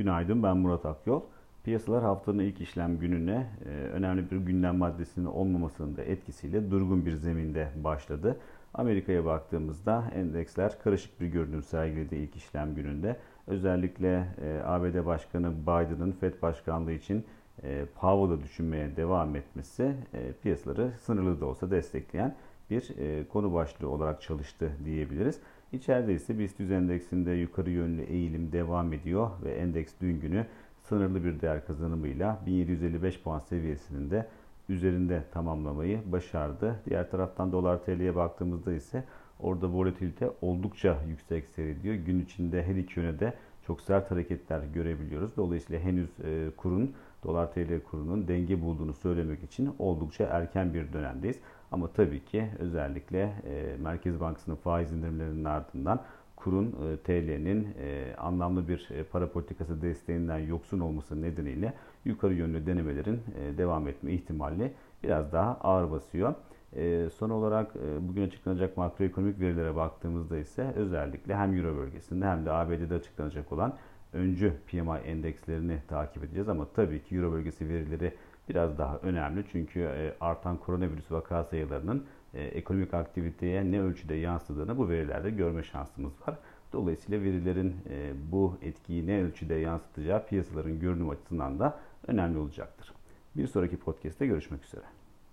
Günaydın ben Murat Akyol. Piyasalar haftanın ilk işlem gününe e, önemli bir gündem maddesinin olmamasının da etkisiyle durgun bir zeminde başladı. Amerika'ya baktığımızda endeksler karışık bir görünüm sergiledi ilk işlem gününde. Özellikle e, ABD Başkanı Biden'ın FED başkanlığı için e, Powell'ı düşünmeye devam etmesi piyasaları sınırlı da olsa destekleyen bir e, konu başlığı olarak çalıştı diyebiliriz. İçeride ise BIST endeksinde yukarı yönlü eğilim devam ediyor ve endeks dün günü sınırlı bir değer kazanımıyla 1755 puan seviyesinin de üzerinde tamamlamayı başardı. Diğer taraftan dolar TL'ye baktığımızda ise orada volatilite oldukça yüksek seyrediyor. Gün içinde her iki yöne de çok sert hareketler görebiliyoruz. Dolayısıyla henüz e, kurun dolar TL kurunun denge bulduğunu söylemek için oldukça erken bir dönemdeyiz. Ama tabii ki özellikle e, Merkez Bankası'nın faiz indirimlerinin ardından kurun e, TL'nin e, anlamlı bir e, para politikası desteğinden yoksun olması nedeniyle yukarı yönlü denemelerin e, devam etme ihtimali biraz daha ağır basıyor. E, son olarak e, bugün açıklanacak makroekonomik verilere baktığımızda ise özellikle hem Euro bölgesinde hem de ABD'de açıklanacak olan öncü PMI endekslerini takip edeceğiz. Ama tabii ki Euro bölgesi verileri biraz daha önemli. Çünkü e, artan koronavirüs vaka sayılarının e, ekonomik aktiviteye ne ölçüde yansıdığını bu verilerde görme şansımız var. Dolayısıyla verilerin bu etkiyi ne ölçüde yansıtacağı piyasaların görünüm açısından da önemli olacaktır. Bir sonraki podcast'te görüşmek üzere.